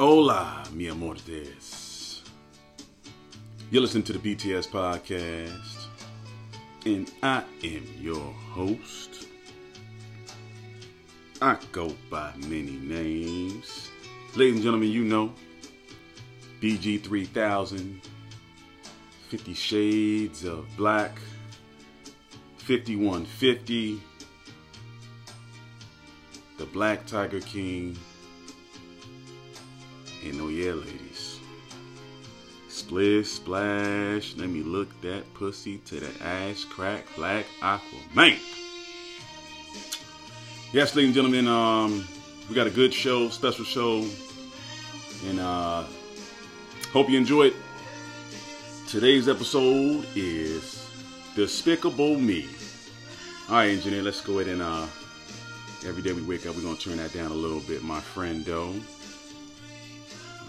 Hola, mi amores. You're listening to the BTS podcast, and I am your host. I go by many names. Ladies and gentlemen, you know BG3000, 50 Shades of Black, 5150, the Black Tiger King, and oh yeah, ladies. Split splash, let me look that pussy to the ass crack black aqua man. Yes, ladies and gentlemen, um, we got a good show, special show, and uh, hope you enjoy it. Today's episode is Despicable Me. All right, engineer, let's go ahead and uh, every day we wake up, we're gonna turn that down a little bit, my friend. Though.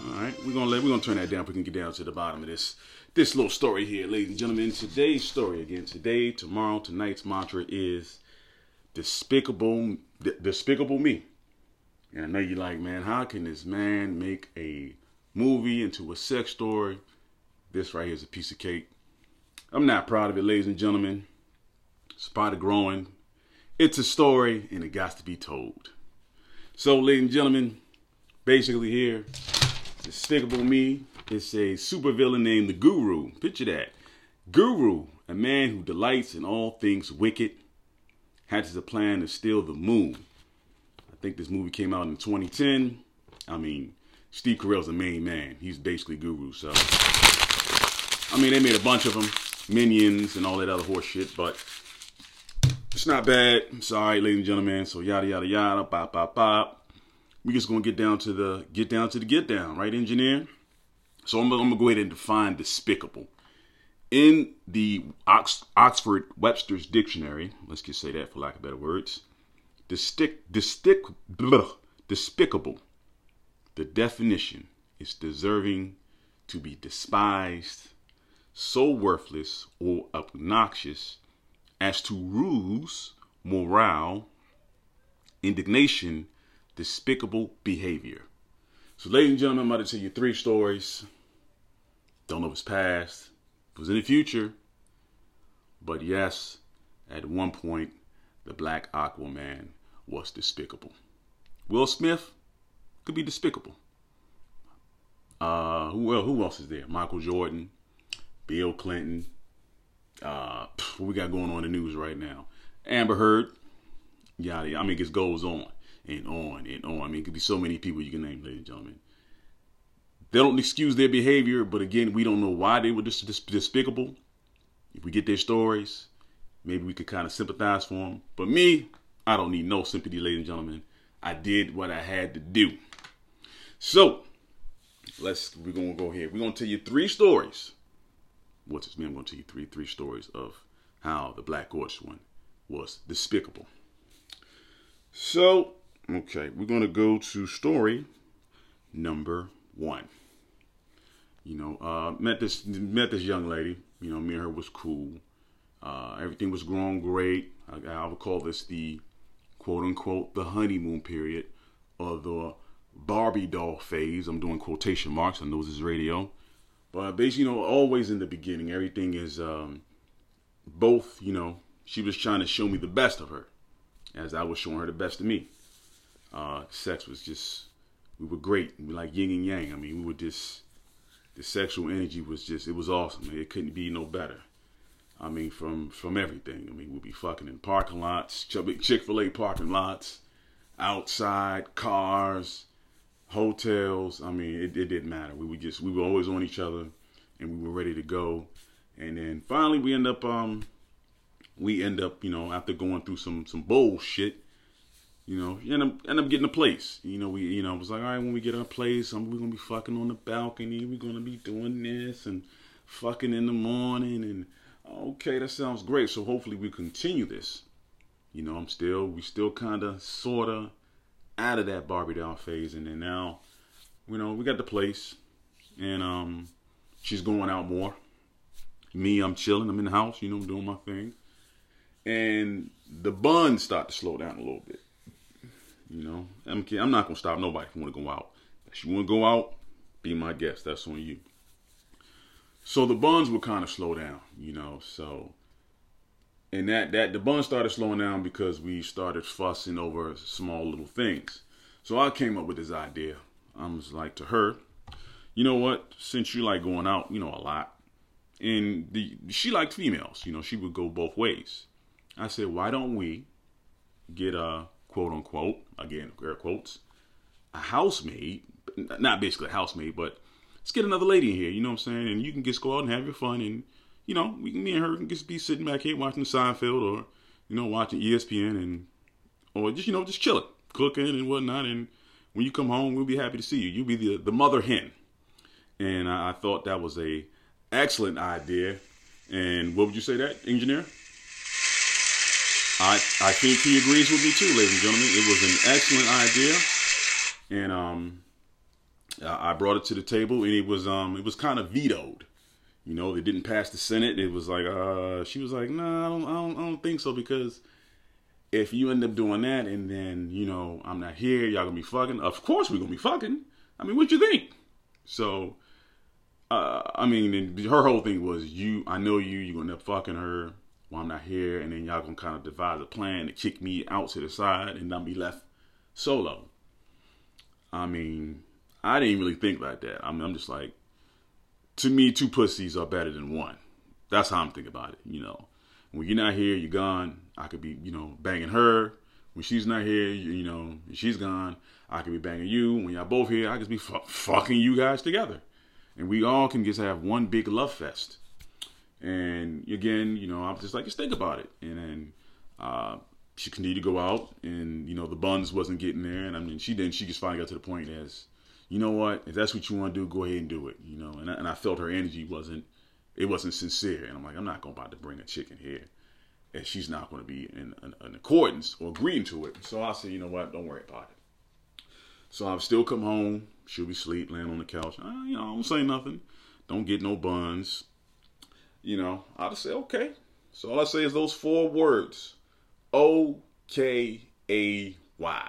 All right, we're gonna let we're gonna turn that down. We can get down to the bottom of this this little story here, ladies and gentlemen. Today's story again, today, tomorrow, tonight's mantra is despicable, despicable me. And I know you're like, man, how can this man make a movie into a sex story? This right here is a piece of cake. I'm not proud of it, ladies and gentlemen. Part of growing. It's a story, and it got to be told. So, ladies and gentlemen, basically here, Despicable Me It's a supervillain named the Gru. Picture that. Gru, a man who delights in all things wicked, hatches a plan to steal the moon. I think this movie came out in 2010. I mean, Steve Carell's the main man. He's basically Gru, so. I mean, they made a bunch of them, Minions and all that other horse shit, but it's not bad. Sorry, ladies and gentlemen. So yada yada yada, pop pop pop. We just gonna get down to the get down to the get down, right, engineer? So I'm, I'm gonna go ahead and define despicable. In the Ox, Oxford Webster's Dictionary, let's just say that for lack of better words, destick, blah, despicable. The definition is deserving to be despised, so worthless or obnoxious as to ruse, morale, indignation, despicable behavior. So, ladies and gentlemen, I'm about to tell you three stories. Don't know if it's past, if it was in the future, but yes, at one point, the Black Aquaman was despicable. Will Smith could be despicable. Uh, who well, who else is there? Michael Jordan, Bill Clinton. Uh, what we got going on in the news right now? Amber Heard. Yeah, I mean, it goes on and on and on. I mean, it could be so many people you can name, ladies and gentlemen. They don't excuse their behavior, but again, we don't know why they were just despicable. If we get their stories, maybe we could kind of sympathize for them. But me, I don't need no sympathy, ladies and gentlemen. I did what I had to do. So, let's we're gonna go here. We're gonna tell you three stories. What's his name? I'm gonna tell you three three stories of how the Black Horse one was despicable. So, okay, we're gonna go to story number one. You know, uh, met this met this young lady. You know, me and her was cool. Uh, everything was growing great. I, I would call this the quote unquote the honeymoon period or the Barbie doll phase. I'm doing quotation marks. I know this is radio, but basically, you know, always in the beginning, everything is um, both. You know, she was trying to show me the best of her, as I was showing her the best of me. Uh, sex was just, we were great. We like yin and yang. I mean, we were just, the sexual energy was just, it was awesome. It couldn't be no better. I mean, from from everything. I mean, we'd be fucking in parking lots, Chick Fil A parking lots, outside cars, hotels. I mean, it, it didn't matter. We would just we were always on each other, and we were ready to go. And then finally, we end up um we end up you know after going through some some bullshit. You know, end up end up getting a place. You know, we you know it was like all right when we get our place, um, we're gonna be fucking on the balcony. We're gonna be doing this and fucking in the morning and okay, that sounds great. So hopefully we continue this. You know, I'm still, we still kind of, sort of out of that Barbie doll phase. And then now, you know, we got the place and um, she's going out more. Me, I'm chilling. I'm in the house, you know, I'm doing my thing. And the buns start to slow down a little bit. You know, I'm, I'm not to stop nobody from want to go out. If you want to go out, be my guest. That's on you. So the buns would kind of slow down, you know. So, and that that the buns started slowing down because we started fussing over small little things. So I came up with this idea. I was like to her, you know what? Since you like going out, you know, a lot, and the she liked females. You know, she would go both ways. I said, why don't we get a quote unquote again air quotes a housemaid, not basically a housemaid, but let's get another lady in here. You know what I'm saying? And you can just go out and have your fun, and you know, we me and her can just be sitting back here watching Seinfeld or you know watching ESPN and or just you know just chilling, cooking and whatnot. And when you come home, we'll be happy to see you. You'll be the the mother hen. And I, I thought that was a excellent idea. And what would you say that, engineer? I I think he agrees with me too, ladies and gentlemen. It was an excellent idea, and um, I brought it to the table, and it was um, it was kind of vetoed. You know, they didn't pass the Senate. It was like, uh, she was like, no, nah, I don't, I don't, I don't think so because if you end up doing that, and then you know, I'm not here, y'all gonna be fucking. Of course, we're gonna be fucking. I mean, what you think? So, uh, I mean, her whole thing was, you, I know you, you're gonna end up fucking her while I'm not here, and then y'all gonna kind of devise a plan to kick me out to the side and then be left solo. I mean, I didn't really think like that. I mean, I'm just like, to me, two pussies are better than one. That's how I'm thinking about it. You know, when you're not here, you're gone. I could be, you know, banging her. When she's not here, you, you know, she's gone. I could be banging you. When y'all both here, I could be fucking you guys together, and we all can just have one big love fest. And again, you know, I'm just like, just think about it. And then uh, she continued to go out, and you know, the buns wasn't getting there. And I mean, she then she just finally got to the point as, you know what, if that's what you want to do, go ahead and do it. You know, and I, and I felt her energy wasn't, it wasn't sincere. And I'm like, I'm not going about to bring a chicken here, and she's not going to be in, in, in accordance or agreeing to it. So I said, you know what, don't worry about it. So I've still come home. She'll be asleep, laying on the couch. I, you know, I don't say nothing. Don't get no buns you know, just say, okay. So all I say is those four words O K A Y.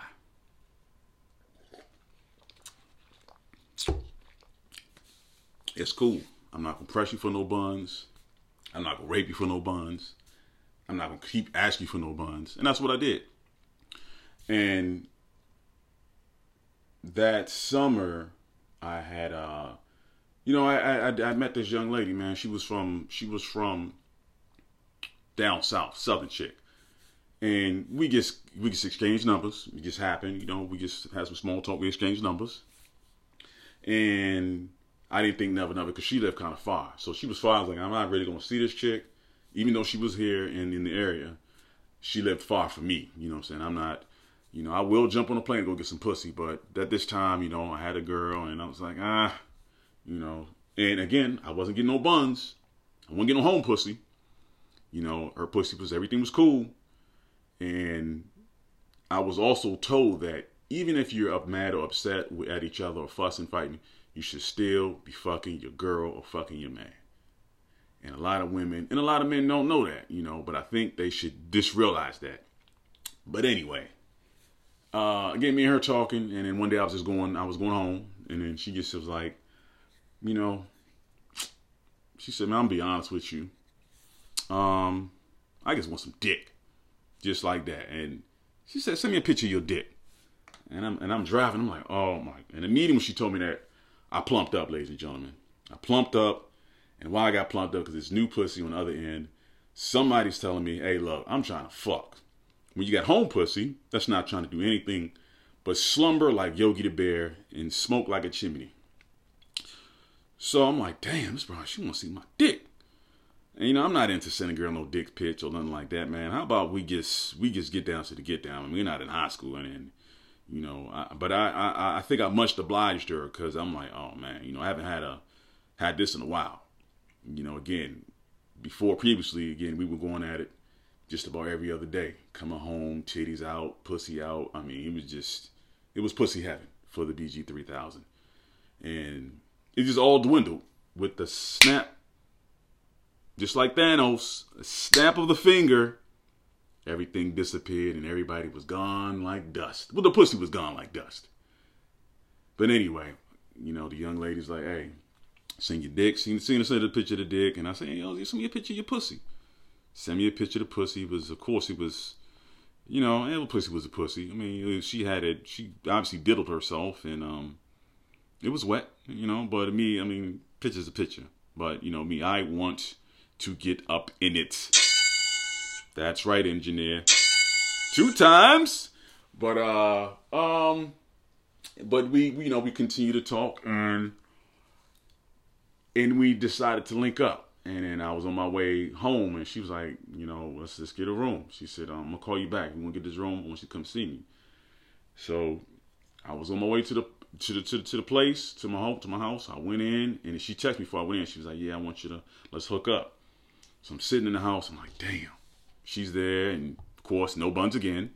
It's cool. I'm not gonna press you for no buns. I'm not gonna rape you for no buns. I'm not gonna keep asking you for no buns. And that's what I did. And that summer, I had uh, you know, I, I I met this young lady, man. She was from she was from down south, southern chick, and we just we just exchanged numbers. It just happened, you know. We just had some small talk. We exchanged numbers, and I didn't think never, never, because she lived kind of far. So she was far. I was like, I'm not really gonna see this chick, even though she was here and in the area. She lived far from me. You know what I'm saying? I'm not. You know, I will jump on a plane and go get some pussy, but at this time, you know, I had a girl, and I was like, ah you know. And again, I wasn't getting no buns. I wasn't getting no home pussy. You know, her pussy was everything was cool. And I was also told that even if you're up mad or upset at each other or fussing, fighting, you should still be fucking your girl or fucking your man. And a lot of women and a lot of men don't know that, you know, but I think they should disrealize that. But anyway, uh, again, me and her talking, and then one day I was just going, I was going home, and then she just was like, you know, she said, man, I'm gonna be honest with you. Um, I just want some dick. Just like that. And she said, send me a picture of your dick. And I'm and I'm driving, I'm like, oh my and immediately when she told me that, I plumped up, ladies and gentlemen. I plumped up, and why I got plumped up, because it's new pussy on the other end. Somebody's telling me, hey, look, I'm trying to fuck. When you got home pussy, that's not trying to do anything but slumber like Yogi the Bear and smoke like a chimney. So I'm like, damn, this bro, she want to see my dick. And you know, I'm not into sending girl no dick pitch or nothing like that, man. How about we just we just get down to the get down? I mean, we're not in high school, and, and you know, I, but I, I I think I much obliged her because I'm like, oh man, you know, I haven't had a had this in a while. You know, again, before previously, again, we were going at it just about every other day. Coming home, titties out, pussy out. I mean, it was just it was pussy heaven for the BG three thousand, and it just all dwindled with the snap, just like Thanos, a snap of the finger. Everything disappeared and everybody was gone like dust. Well, the pussy was gone like dust. But anyway, you know, the young lady's like, hey, send your dick. Seen, seen, her send a picture of the dick. And I say, yo, send me a picture of your pussy. Send me a picture of the pussy. Was, of course, it was, you know, and pussy was a pussy. I mean, she had it, she obviously diddled herself and, um, it was wet, you know, but me, I mean, picture's a picture. But, you know, me, I want to get up in it. That's right, engineer. Two times. But, uh, um, but we, you know, we continue to talk and, and we decided to link up. And then I was on my way home and she was like, you know, let's just get a room. She said, um, I'm gonna call you back. We to get this room once you come see me. So I was on my way to the to the to, the, to the place to my home to my house. I went in and she texted me before I went in. She was like, "Yeah, I want you to let's hook up." So I'm sitting in the house. I'm like, "Damn." She's there, and of course, no buns again.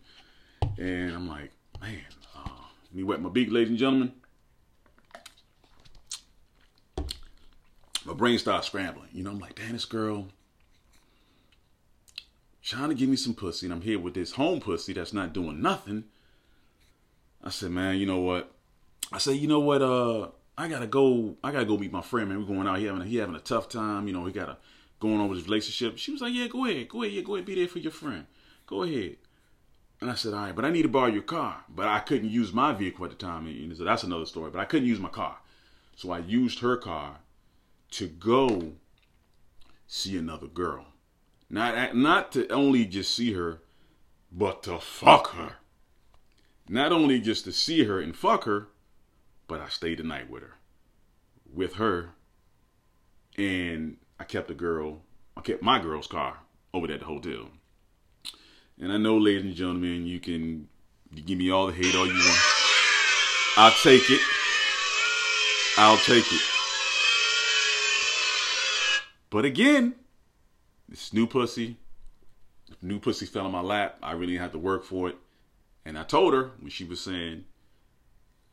And I'm like, "Man, uh, me wet my beak, ladies and gentlemen." My brain starts scrambling. You know, I'm like, "Damn, this girl." Trying to give me some pussy, and I'm here with this home pussy that's not doing nothing. I said, man, you know what? I said, you know what? Uh, I gotta go. I gotta go meet my friend, man. We're going out. He having a, he having a tough time. You know, he got a going on with his relationship. She was like, yeah, go ahead, go ahead, yeah, go ahead, be there for your friend. Go ahead. And I said, all right, but I need to borrow your car. But I couldn't use my vehicle at the time. And so that's another story. But I couldn't use my car, so I used her car to go see another girl. Not not to only just see her, but to fuck her. Not only just to see her and fuck her, but I stayed the night with her. With her. And I kept a girl, I kept my girl's car over at the hotel. And I know, ladies and gentlemen, you can give me all the hate all you want. I'll take it. I'll take it. But again, this new pussy, new pussy fell on my lap. I really had to work for it. And I told her when she was saying,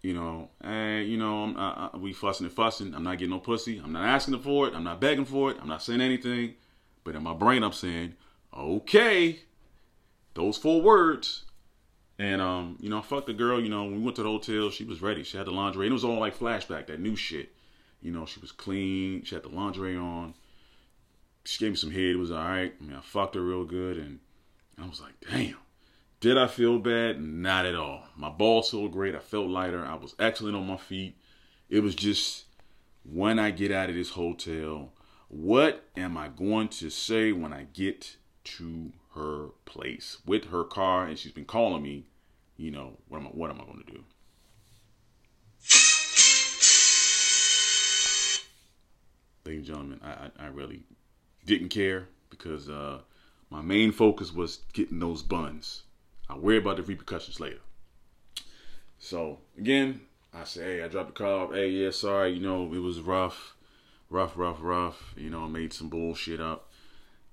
you know, hey, you know, I, I, we fussing and fussing. I'm not getting no pussy. I'm not asking for it. I'm not begging for it. I'm not saying anything. But in my brain, I'm saying, okay, those four words. And um, you know, I fucked the girl. You know, when we went to the hotel, she was ready. She had the lingerie. And it was all like flashback, that new shit. You know, she was clean. She had the lingerie on. She gave me some head. It was all right. I mean, I fucked her real good, and I was like, damn. Did I feel bad? Not at all. My balls felt great. I felt lighter. I was excellent on my feet. It was just when I get out of this hotel, what am I going to say when I get to her place with her car and she's been calling me, you know, what am I what am I going to do? Ladies and gentlemen, I, I, I really didn't care because uh, my main focus was getting those buns. I'll worry about the repercussions later. So again, I say, hey, I dropped the car. Hey, yeah, sorry, you know, it was rough, rough, rough, rough. You know, I made some bullshit up.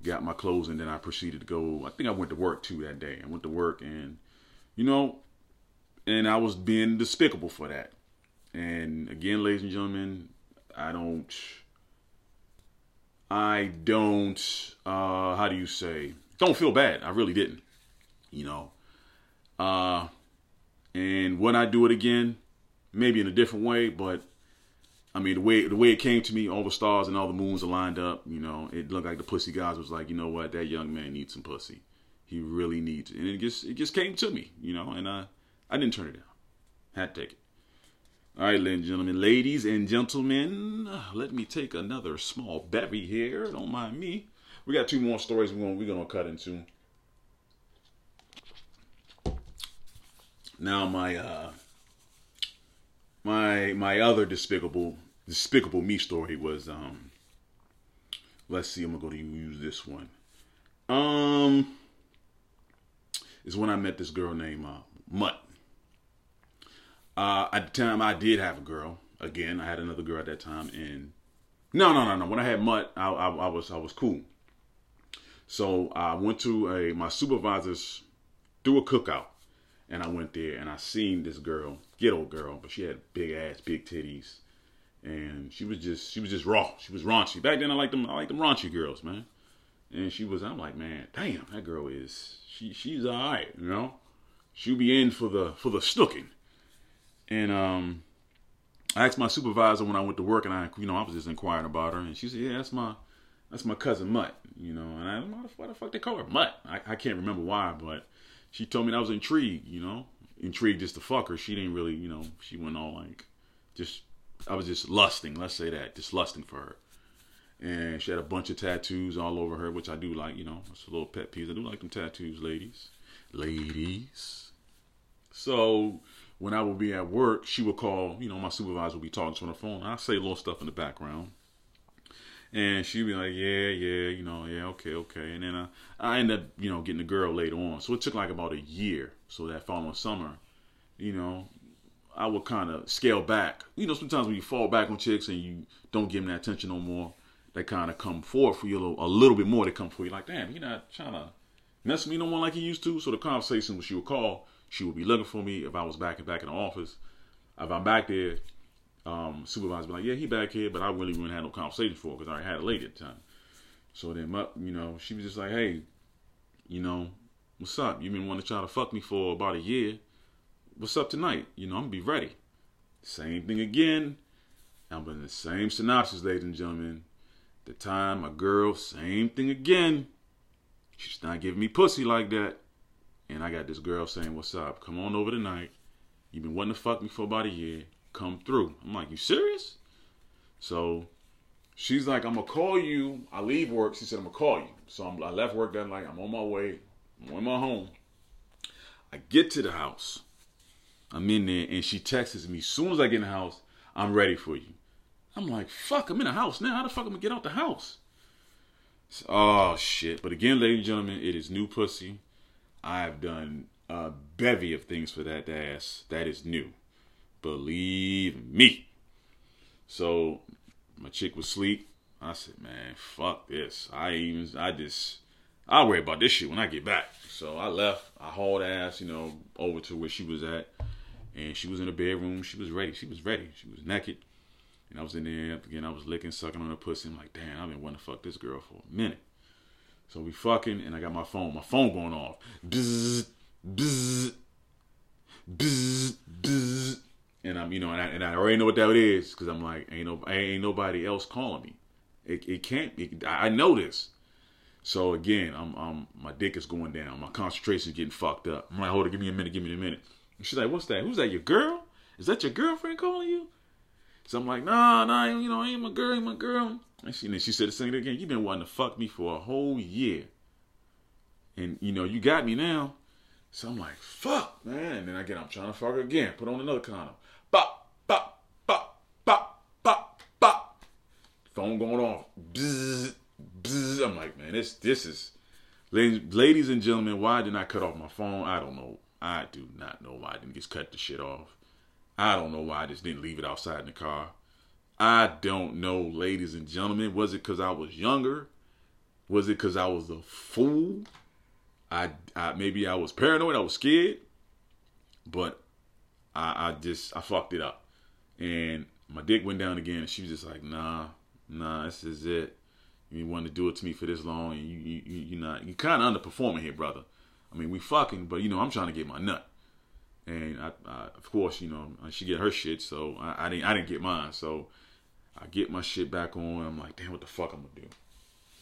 Got my clothes and then I proceeded to go. I think I went to work too that day. I went to work and, you know, and I was being despicable for that. And again, ladies and gentlemen, I don't, I don't, uh, how do you say, don't feel bad. I really didn't, you know. Uh, and when I do it again, maybe in a different way, but I mean the way the way it came to me, all the stars and all the moons are lined up. You know, it looked like the pussy guys was like, you know what, that young man needs some pussy. He really needs it, and it just it just came to me, you know, and I I didn't turn it down. Had to take it. All right, ladies and gentlemen, ladies and gentlemen, let me take another small berry here. Don't mind me. We got two more stories we're gonna we're gonna cut into. Now my uh my my other despicable despicable me story was um let's see I'm gonna go to use this one. Um is when I met this girl named uh, Mutt. Uh, at the time I did have a girl. Again, I had another girl at that time, and no, no, no, no. When I had Mutt, I, I, I was I was cool. So I went to a my supervisor's threw a cookout and I went there and I seen this girl, ghetto girl, but she had big ass, big titties, and she was just she was just raw. She was raunchy. Back then, I liked them. I liked them raunchy girls, man. And she was. I'm like, man, damn, that girl is she she's all right, you know. She'll be in for the for the snooking, and um, I asked my supervisor when I went to work, and I, you know, I was just inquiring about her, and she said, "Yeah, that's my, that's my cousin Mutt." You know, and I, why the, why the fuck they call her Mutt? I, I can't remember why, but she told me I was intrigued. You know, intrigued just to fuck her. She didn't really, you know, she went all like, just, I was just lusting. Let's say that, just lusting for her. And she had a bunch of tattoos all over her, which I do like. You know, it's a little pet peeve. I do like them tattoos, ladies. Ladies. So when I would be at work, she would call, you know, my supervisor would be talking to her on the phone. I say a little stuff in the background. And she'd be like, yeah, yeah, you know, yeah, okay, okay. And then I, I ended up, you know, getting the girl later on. So it took like about a year. So that following summer, you know, I would kind of scale back. You know, sometimes when you fall back on chicks and you don't give them that attention no more, they kind of come forward for you a little, a little bit more. They come for you like, damn, you're not trying to mess with me no more like you used to. So the conversation when she would call, she would be looking for me if I was back and back in the office. If I'm back there, um, supervisor be like, yeah, he back here, but I really wouldn't have no conversation for because I already had a lady at the time. So then, you know, she was just like, hey, you know, what's up? You been wanting to try to fuck me for about a year. What's up tonight? You know, I'm gonna be ready. Same thing again. I'm in the same synopsis, ladies and gentlemen. The time, my girl, same thing again. She's not giving me pussy like that. And I got this girl saying, What's up? Come on over tonight. You've been wanting to fuck me for about a year. Come through. I'm like, You serious? So she's like, I'm gonna call you. I leave work. She said, I'm gonna call you. So I'm, i left work that night. I'm on my way. I'm on my home. I get to the house. I'm in there, and she texts me. As soon as I get in the house, I'm ready for you. I'm like, fuck, I'm in the house now. How the fuck am I gonna get out the house? Oh shit. But again, ladies and gentlemen, it is new pussy. I've done a bevy of things for that ass. That is new. Believe me. So my chick was asleep. I said, man, fuck this. I even I just I'll worry about this shit when I get back. So I left. I hauled ass, you know, over to where she was at. And she was in the bedroom. She was ready. She was ready. She was naked. And I was in there again. I was licking, sucking on her pussy. I'm like, damn, I've been wanting to fuck this girl for a minute. So we fucking, and I got my phone, my phone going off. Bzz, bzz, bzz, bzz. And I'm, you know, and I, and I already know what that is because I'm like, ain't no, ain't nobody else calling me. It, it can't be. I know this. So again, I'm, I'm, my dick is going down. My concentration is getting fucked up. I'm like, hold it, give me a minute, give me a minute. And she's like, what's that? Who's that? Your girl? Is that your girlfriend calling you? So I'm like, nah, nah, you know, ain't my girl, ain't my girl. And she, and then she said the same thing again. You've been wanting to fuck me for a whole year. And, you know, you got me now. So I'm like, fuck, man. And then I get, I'm trying to fuck her again. Put on another condom. Phone going off. Bzz, bzz. I'm like, man, this, this is, ladies, ladies and gentlemen, why didn't I cut off my phone? I don't know. I do not know why I didn't just cut the shit off. I don't know why I just didn't leave it outside in the car. I don't know, ladies and gentlemen. Was it because I was younger? Was it because I was a fool? I, I maybe I was paranoid. I was scared, but I, I just I fucked it up, and my dick went down again. And she was just like, "Nah, nah, this is it. You want to do it to me for this long, and you you you not you kind of underperforming here, brother. I mean, we fucking, but you know I'm trying to get my nut." and I, I, of course, you know, she get her shit, so I, I, didn't, I didn't get mine. So I get my shit back on. I'm like, damn, what the fuck I'm gonna do?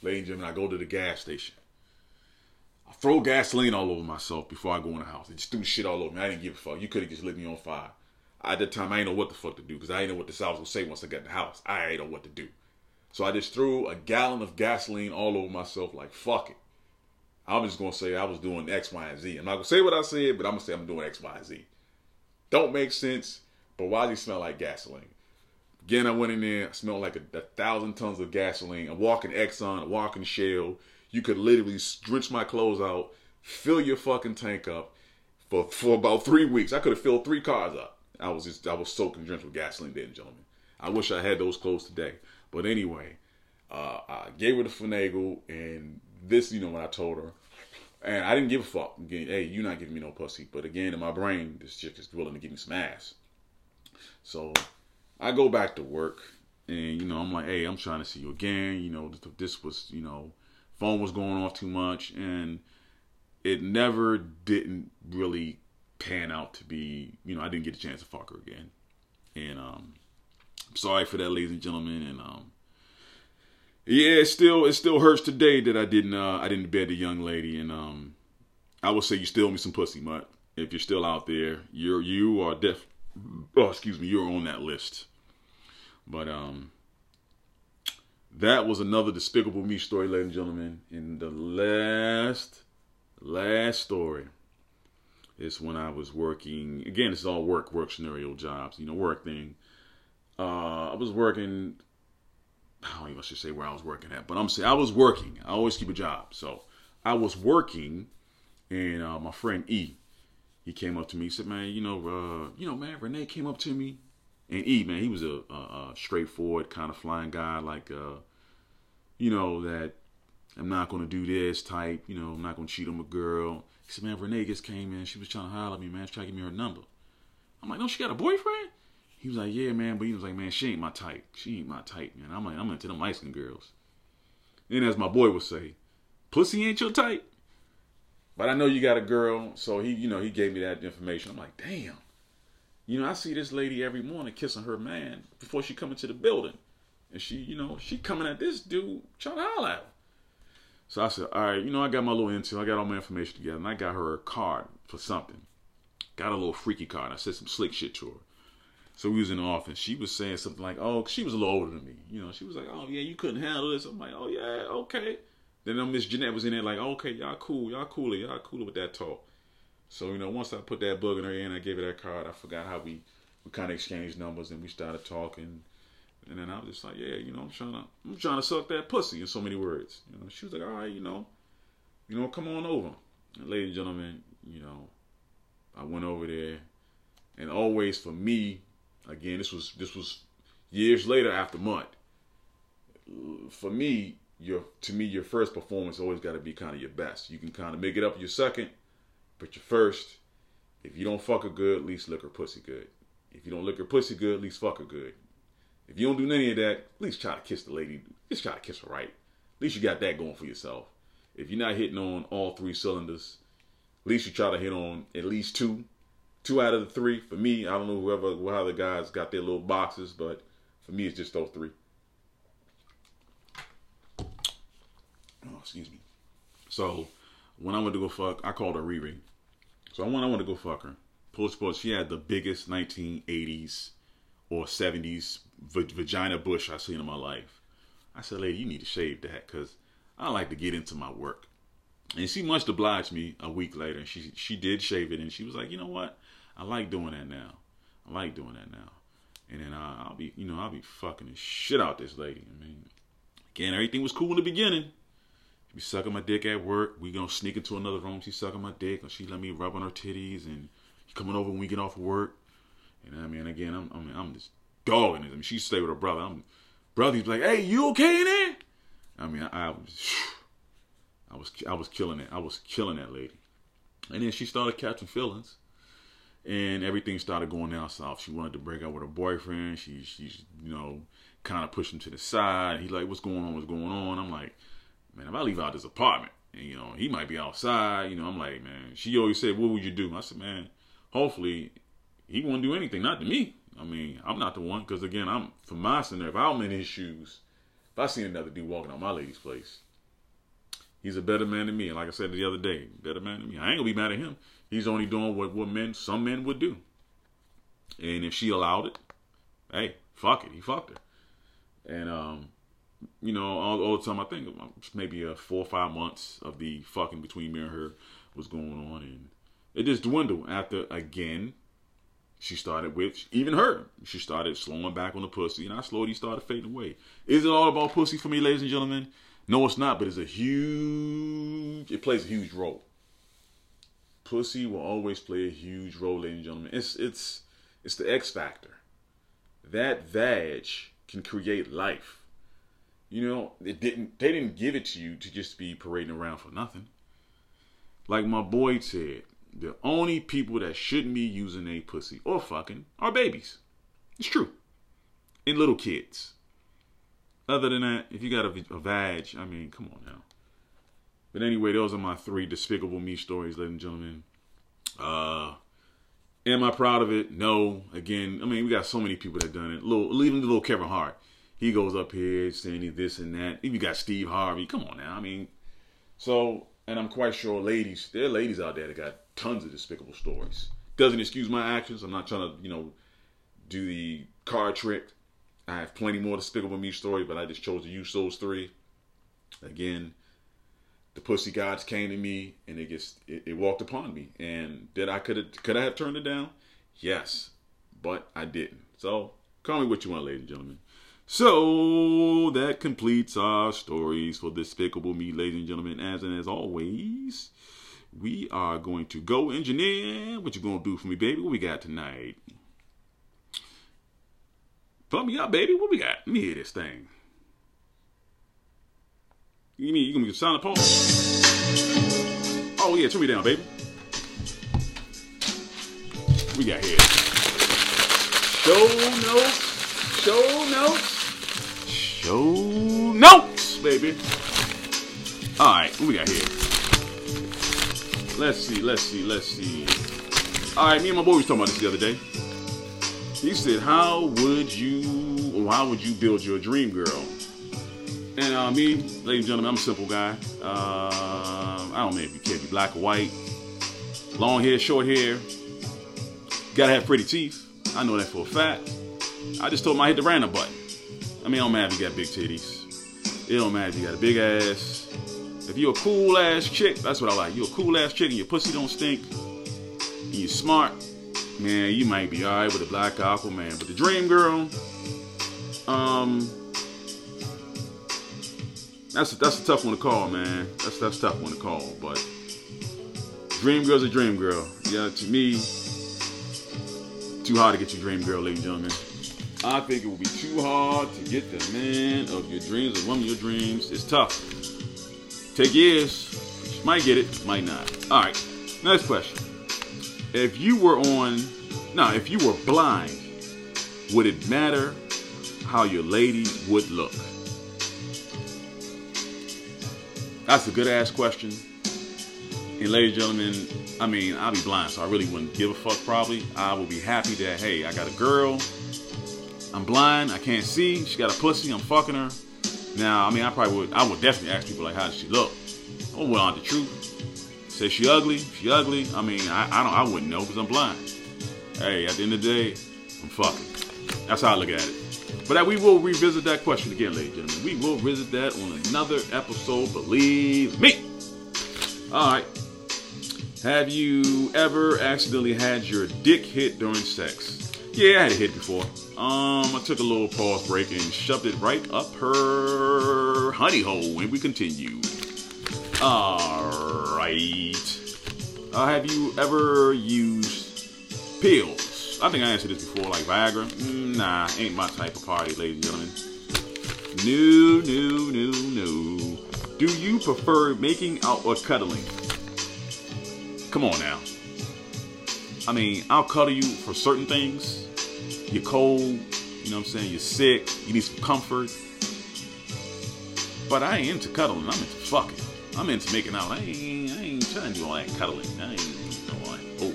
Ladies and gentlemen, I go to the gas station. I throw gasoline all over myself before I go in the house. They just threw shit all over me. I didn't give a fuck. You could have just lit me on fire. At that time, I didn't know what the fuck to do because I didn't know what the South was gonna say once I got in the house. I didn't know what to do. So I just threw a gallon of gasoline all over myself, like fuck it. I'm just gonna say I was doing X, Y, and Z. I'm not gonna say what I said, but I'm gonna say I'm doing X, Y, and Z. Don't make sense, but why does he smell like gasoline? Again, I went in there, smelled like a, a, thousand tons of gasoline. A walking Exxon, a walking Shell. You could literally drench my clothes out, fill your fucking tank up for for about three weeks. I could have filled three cars up. I was just I was soaking drenched with gasoline, ladies and gentlemen. I wish I had those clothes today. But anyway, uh, I gave her the finagle, and this, you know, when I told her, and I didn't give a fuck. Again, hey, you're not giving me no pussy. But again, in my brain, this chick is willing to give me some ass. So I go back to work, and you know, I'm like, hey, I'm trying to see you again. You know, this was, you know, phone was going off too much, and it never didn't really pan out to be. You know, I didn't get a chance to fuck her again, and um, I'm sorry for that, ladies and gentlemen, and um, yeah, it still it still hurts today that I didn't uh, I didn't bed the young lady, and um, I will say you still me some pussy, mutt. If you're still out there, you're you are def. Oh, excuse me, you're on that list. But um, that was another despicable me story, ladies and gentlemen. And the last last story is when I was working. Again, is all work work scenario jobs, you know, work thing. Uh, I was working I don't even should say where I was working at, but I'm saying I was working. I always keep a job. So I was working, and uh, my friend E, he came up to me. He said, "Man, you know, uh, you know, man, Renee came up to me, and E, man, he was a, a, a straightforward kind of flying guy, like, uh, you know, that I'm not gonna do this type. You know, I'm not gonna cheat on a girl." He said, "Man, Renee just came in. She was trying to holler at me, man. She trying to give me her number." I'm like, "No, she got a boyfriend." He was like, yeah, man, but he was like, man, she ain't my type. She ain't my type, man. I'm like, I'm into them light girls. And as my boy would say, pussy ain't your type. But I know you got a girl, so he, you know, he gave me that information. I'm like, damn. You know, I see this lady every morning kissing her man before she come into the building. And she, you know, she coming at this dude trying to holler at him. So I said, all right, you know, I got my little intel. I got all my information together. And I got her a card for something. Got a little freaky card. And I said some slick shit to her. So we was in the office. She was saying something like, "Oh, she was a little older than me." You know, she was like, "Oh yeah, you couldn't handle this." I'm like, "Oh yeah, okay." Then Miss Jeanette was in there like, "Okay, y'all cool, y'all cooler, y'all cooler with that talk." So you know, once I put that bug in her ear and I gave her that card, I forgot how we we kind of exchanged numbers and we started talking. And then I was just like, "Yeah, you know, I'm trying to I'm trying to suck that pussy." In so many words, you know. She was like, "All right, you know, you know, come on over." And ladies and gentlemen, you know, I went over there, and always for me Again, this was this was years later after Mutt. For me, your to me your first performance always got to be kind of your best. You can kind of make it up your second, but your first, if you don't fuck her good, at least lick her pussy good. If you don't lick her pussy good, at least fuck her good. If you don't do any of that, at least try to kiss the lady. Just try to kiss her right. At least you got that going for yourself. If you're not hitting on all three cylinders, at least you try to hit on at least two two out of the three. For me, I don't know whoever how the guys got their little boxes, but for me, it's just those three. Oh, excuse me. So when I went to go fuck, I called her Riri. So when I went to go fuck her, Post sports, she had the biggest 1980s or 70s vagina bush I've seen in my life. I said, lady, you need to shave that because I like to get into my work. And she much obliged me a week later. And she she did shave it, and she was like, you know what? I like doing that now. I like doing that now. And then I, I'll be, you know, I'll be fucking the shit out this lady. I mean, again, everything was cool in the beginning. She be sucking my dick at work. We gonna sneak into another room. She sucking my dick, and she let me rub on her titties, and she coming over when we get off of know And I mean, again, I'm, I mean, I'm just dogging it. I mean, she stayed with her brother. I'm, brother's like, hey, you okay in there? I mean, I, I was, I was, I was killing it. I was killing that lady. And then she started catching feelings and everything started going down south. She wanted to break up with her boyfriend. She, she's, you know, kind of pushed him to the side. He like, what's going on? What's going on? I'm like, man, if I leave out this apartment, and you know, he might be outside. You know, I'm like, man. She always said, what would you do? I said, man, hopefully, he won't do anything. Not to me. I mean, I'm not the one because again, I'm from my scenario. If I'm in his shoes, if I seen another dude walking out my lady's place, he's a better man than me. And like I said the other day, better man than me. I ain't gonna be mad at him. He's only doing what, what men, some men would do. And if she allowed it, hey, fuck it, he fucked her. And um, you know, all, all the time I think maybe a four or five months of the fucking between me and her was going on, and it just dwindled after again. She started with even her. She started slowing back on the pussy, and I slowly started fading away. Is it all about pussy for me, ladies and gentlemen? No, it's not, but it's a huge. It plays a huge role pussy will always play a huge role, ladies and gentlemen. It's it's it's the X factor. That vag can create life. You know, it didn't they didn't give it to you to just be parading around for nothing. Like my boy said, the only people that shouldn't be using a pussy or fucking are babies. It's true. And little kids. Other than that, if you got a, a vag, I mean, come on now. But anyway, those are my three despicable me stories, ladies and gentlemen. Uh, Am I proud of it? No. Again, I mean, we got so many people that done it. Little, even the little Kevin Hart. He goes up here saying this and that. If you got Steve Harvey. Come on now. I mean, so, and I'm quite sure ladies, there are ladies out there that got tons of despicable stories. Doesn't excuse my actions. I'm not trying to, you know, do the card trick. I have plenty more despicable me stories, but I just chose to use those three. Again, the pussy gods came to me and it just it, it walked upon me. And did I could have could I have turned it down? Yes, but I didn't. So call me what you want, ladies and gentlemen. So that completes our stories for Despicable Me, ladies and gentlemen. As and as always, we are going to go engineer. What you gonna do for me, baby? What we got tonight? Pump me up, baby. What we got? Let me hear this thing. You mean you gonna be silent pause? Oh yeah, turn me down, baby. We got here. Show notes. Show notes. Show notes, baby. All right, what we got here? Let's see, let's see, let's see. All right, me and my boy was talking about this the other day. He said, "How would you, or how would you build your dream girl?" And uh, me, ladies and gentlemen, I'm a simple guy. Uh, I don't know if you care if you're black or white, long hair, short hair. Gotta have pretty teeth. I know that for a fact. I just told him I hit the random button. I mean, it don't matter if you got big titties. It don't matter if you got a big ass. If you're a cool ass chick, that's what I like. You're a cool ass chick and your pussy don't stink. And you're smart. Man, you might be alright with a black Aquaman. But the dream girl, um, that's a, that's a tough one to call, man. That's that's a tough one to call. But dream girl's a dream girl. Yeah, to me, too hard to get your dream girl, ladies and gentlemen. I think it will be too hard to get the man of your dreams, the woman of your dreams. It's tough. Take years. Might get it, might not. All right. Next question. If you were on, now, if you were blind, would it matter how your lady would look? That's a good ass question. And ladies and gentlemen, I mean, I'll be blind, so I really wouldn't give a fuck probably. I would be happy that, hey, I got a girl. I'm blind, I can't see, she got a pussy, I'm fucking her. Now, I mean, I probably would, I would definitely ask people like, how does she look? Oh, well, on the truth. Say she ugly, she ugly. I mean, I, I don't, I wouldn't know because I'm blind. Hey, at the end of the day, I'm fucking. That's how I look at it. But we will revisit that question again, ladies and gentlemen. We will visit that on another episode, believe me. All right. Have you ever accidentally had your dick hit during sex? Yeah, I had it hit before. Um, I took a little pause break and shoved it right up her honey hole, and we continue. All right. Uh, have you ever used pills? I think I answered this before, like Viagra. Mm, nah, ain't my type of party, ladies and gentlemen. No, no, no, no. Do you prefer making out or cuddling? Come on now. I mean, I'll cuddle you for certain things. You're cold, you know what I'm saying? You're sick, you need some comfort. But I ain't into cuddling, I'm into fucking. I'm into making out. I ain't, I ain't trying to do all that cuddling. I ain't, you know, like, oh,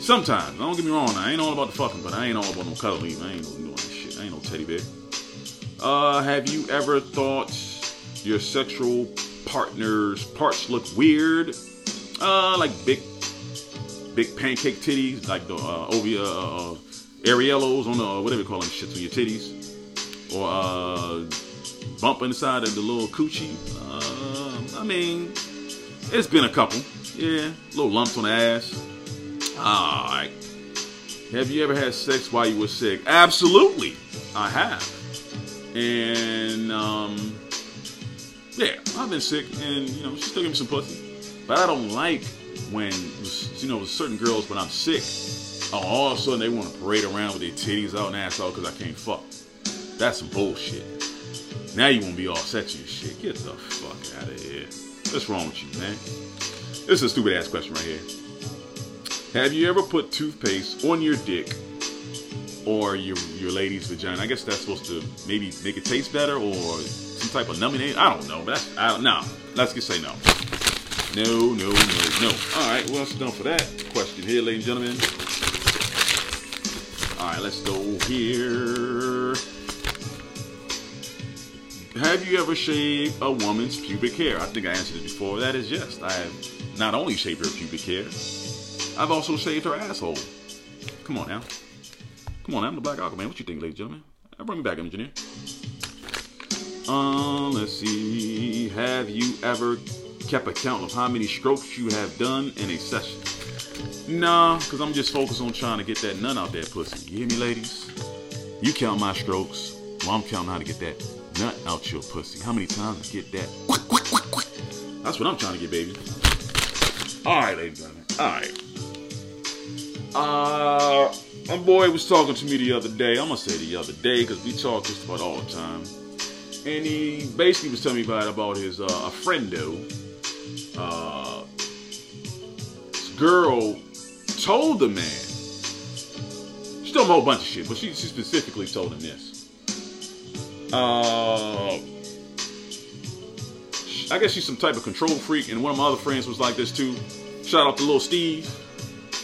Sometimes, don't get me wrong, I ain't all about the fucking, but I ain't all about no cuddling. I ain't doing that shit. I ain't no teddy bear. Uh, have you ever thought your sexual partner's parts look weird? Uh, like big, big pancake titties, like the uh, Ovia, uh, uh, areolas on the whatever you call them shits on your titties, or uh, bump inside of the little coochie. Uh, I mean, it's been a couple. Yeah, little lumps on the ass. All right. Have you ever had sex while you were sick? Absolutely, I have. And um, yeah, I've been sick, and you know, she still give me some pussy. But I don't like when you know certain girls when I'm sick, oh, all of a sudden they want to parade around with their titties out and ass out because I can't fuck. That's some bullshit. Now you want to be all sexy and shit. Get the fuck out of here. What's wrong with you, man? This is a stupid ass question right here. Have you ever put toothpaste on your dick or your your lady's vagina? I guess that's supposed to maybe make it taste better or some type of numbing aid. I don't know, but that's I don't, no. Let's just say no. No, no, no, no. All right, well, that's done for that question here, ladies and gentlemen. All right, let's go here. Have you ever shaved a woman's pubic hair? I think I answered it before. That is yes. I have not only shaved her pubic hair, I've also shaved her asshole. Come on now. Come on now, I'm the Black Aquaman. What you think, ladies and gentlemen? Bring me back, engineer. Um, let's see. Have you ever kept a count of how many strokes you have done in a session? Nah, because I'm just focused on trying to get that nut out that pussy. You hear me, ladies? You count my strokes while I'm counting how to get that nut out your pussy. How many times I get that? That's what I'm trying to get, baby. All right, ladies and gentlemen. All right. Uh, my boy was talking to me the other day. I'm gonna say the other day because we talk just about all the time. And he basically was telling me about about his uh, a. Uh, this girl told the man. She told him a whole bunch of shit, but she, she specifically told him this. Uh, I guess she's some type of control freak, and one of my other friends was like this too. Shout out to little Steve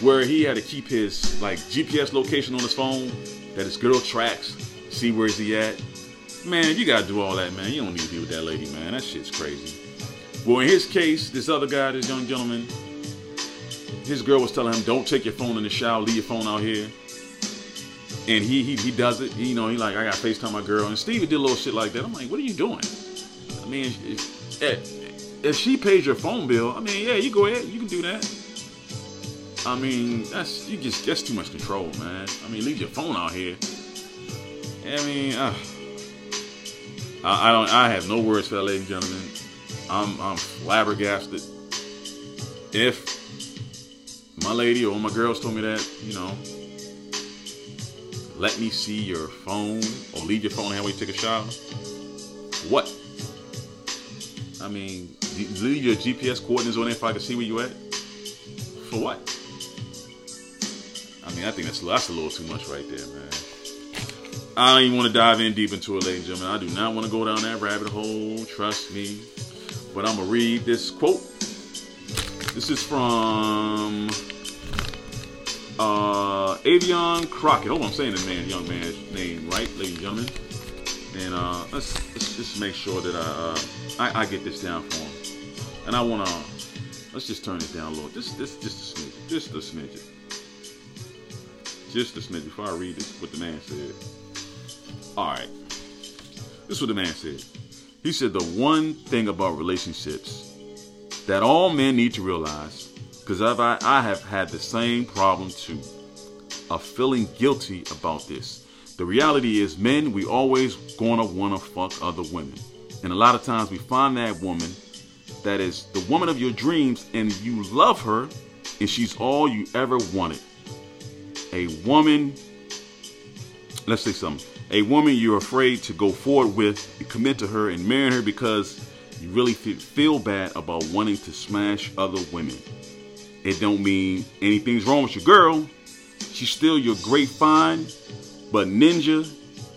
where he had to keep his like GPS location on his phone that his girl tracks, see where's he at. Man, you gotta do all that, man. You don't need to be with that lady, man. That shit's crazy. Well, in his case, this other guy, this young gentleman, his girl was telling him, "Don't take your phone in the shower. Leave your phone out here." And he he, he does it. He, you know, he like, I got FaceTime my girl. And Stevie did a little shit like that. I'm like, what are you doing? I mean, if, if she pays your phone bill, I mean, yeah, you go ahead, you can do that. I mean, that's you just that's too much control, man. I mean, leave your phone out here. I mean, uh, I, I, don't. I have no words for that, ladies and gentlemen. I'm I'm flabbergasted. If my lady or my girls told me that, you know, let me see your phone or leave your phone halfway you take a shower. What? I mean, leave your GPS coordinates on there if I can see where you at. For what? I mean, I think that's that's a little too much right there, man. I don't even want to dive in deep into it, ladies and gentlemen. I do not want to go down that rabbit hole. Trust me. But I'm gonna read this quote. This is from uh, Avion Crockett. Hope I'm saying the man, young man's name right, ladies and gentlemen. And uh, let's, let's just make sure that I, uh, I, I get this down for him. And I wanna let's just turn it down a little. Just this just a smidget. Just a smidget just a smidge before I read this, what the man said. All right. This is what the man said. He said the one thing about relationships that all men need to realize, because I, I have had the same problem too, of feeling guilty about this. The reality is, men, we always gonna wanna fuck other women. And a lot of times we find that woman that is the woman of your dreams and you love her and she's all you ever wanted a woman, let's say something, a woman you're afraid to go forward with, commit to her, and marry her because you really feel bad about wanting to smash other women. It don't mean anything's wrong with your girl. She's still your great find, but ninja,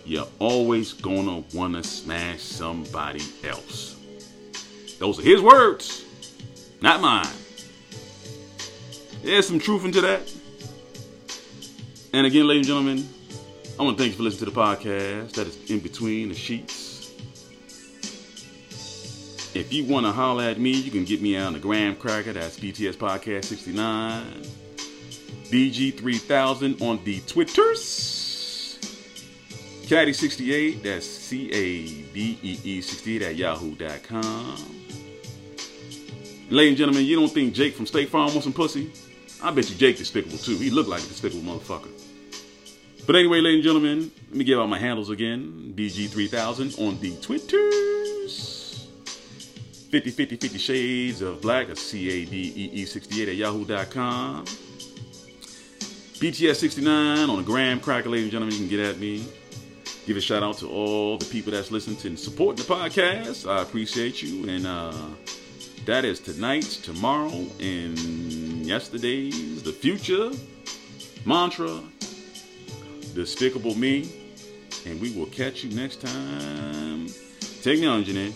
you're always gonna wanna smash somebody else. Those are his words, not mine. There's some truth into that. And again, ladies and gentlemen, I want to thank you for listening to the podcast that is in between the sheets. If you want to holler at me, you can get me on the Graham Cracker. That's BTS Podcast 69. BG3000 on the Twitters. Cadee68, that's C A D E E 68 at yahoo.com. Ladies and gentlemen, you don't think Jake from State Farm wants some pussy? I bet you Jake despicable too. He looked like a despicable motherfucker. But anyway, ladies and gentlemen, let me give out my handles again. BG3000 on the Twitters. 50 50 50 Shades of Black, a C-A-D-E-E 68 at yahoo.com. BTS69 on the Graham Cracker, ladies and gentlemen, you can get at me. Give a shout out to all the people that's listening to and supporting the podcast. I appreciate you. And uh, that is tonight, tomorrow, and yesterday's, the future mantra Despicable Me. And we will catch you next time. Take me on, Jeanette.